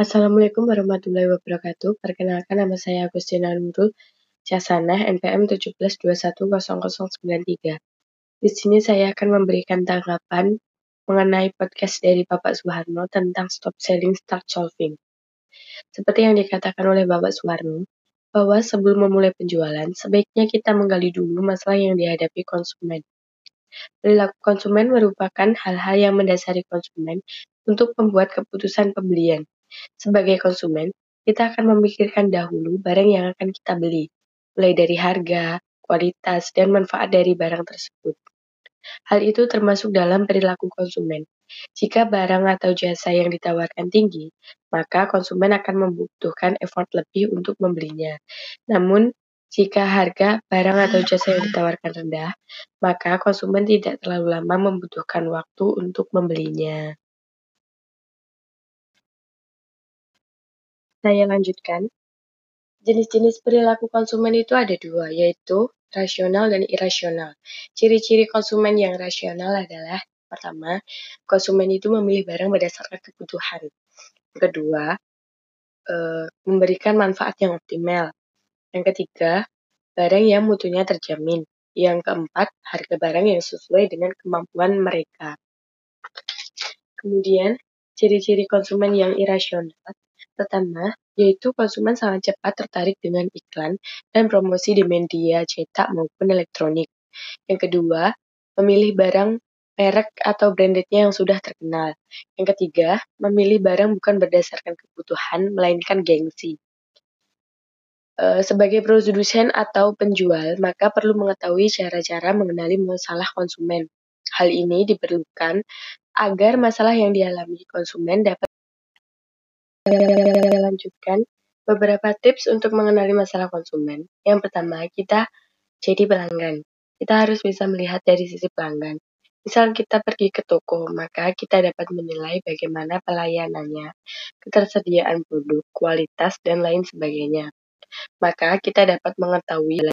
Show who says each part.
Speaker 1: Assalamualaikum warahmatullahi wabarakatuh. Perkenalkan nama saya Agustina Nurul Casanah NPM 17210093. Di sini saya akan memberikan tanggapan mengenai podcast dari Bapak Soeharno tentang stop selling start solving. Seperti yang dikatakan oleh Bapak Soeharno, bahwa sebelum memulai penjualan, sebaiknya kita menggali dulu masalah yang dihadapi konsumen. Perilaku konsumen merupakan hal-hal yang mendasari konsumen untuk membuat keputusan pembelian. Sebagai konsumen, kita akan memikirkan dahulu barang yang akan kita beli, mulai dari harga, kualitas, dan manfaat dari barang tersebut. Hal itu termasuk dalam perilaku konsumen. Jika barang atau jasa yang ditawarkan tinggi, maka konsumen akan membutuhkan effort lebih untuk membelinya. Namun, jika harga barang atau jasa yang ditawarkan rendah, maka konsumen tidak terlalu lama membutuhkan waktu untuk membelinya. Saya lanjutkan. Jenis-jenis perilaku konsumen itu ada dua, yaitu rasional dan irasional. Ciri-ciri konsumen yang rasional adalah pertama, konsumen itu memilih barang berdasarkan kebutuhan. Kedua, eh, memberikan manfaat yang optimal. Yang ketiga, barang yang mutunya terjamin. Yang keempat, harga barang yang sesuai dengan kemampuan mereka. Kemudian, ciri-ciri konsumen yang irasional. Pertama, yaitu konsumen sangat cepat tertarik dengan iklan dan promosi di media cetak maupun elektronik. Yang kedua, memilih barang merek atau brandednya yang sudah terkenal. Yang ketiga, memilih barang bukan berdasarkan kebutuhan, melainkan gengsi. Eh, sebagai produsen atau penjual, maka perlu mengetahui cara-cara mengenali masalah konsumen. Hal ini diperlukan agar masalah yang dialami konsumen dapat lanjutkan beberapa tips untuk mengenali masalah konsumen. Yang pertama, kita jadi pelanggan. Kita harus bisa melihat dari sisi pelanggan. Misal kita pergi ke toko, maka kita dapat menilai bagaimana pelayanannya, ketersediaan produk, kualitas, dan lain sebagainya. Maka kita dapat mengetahui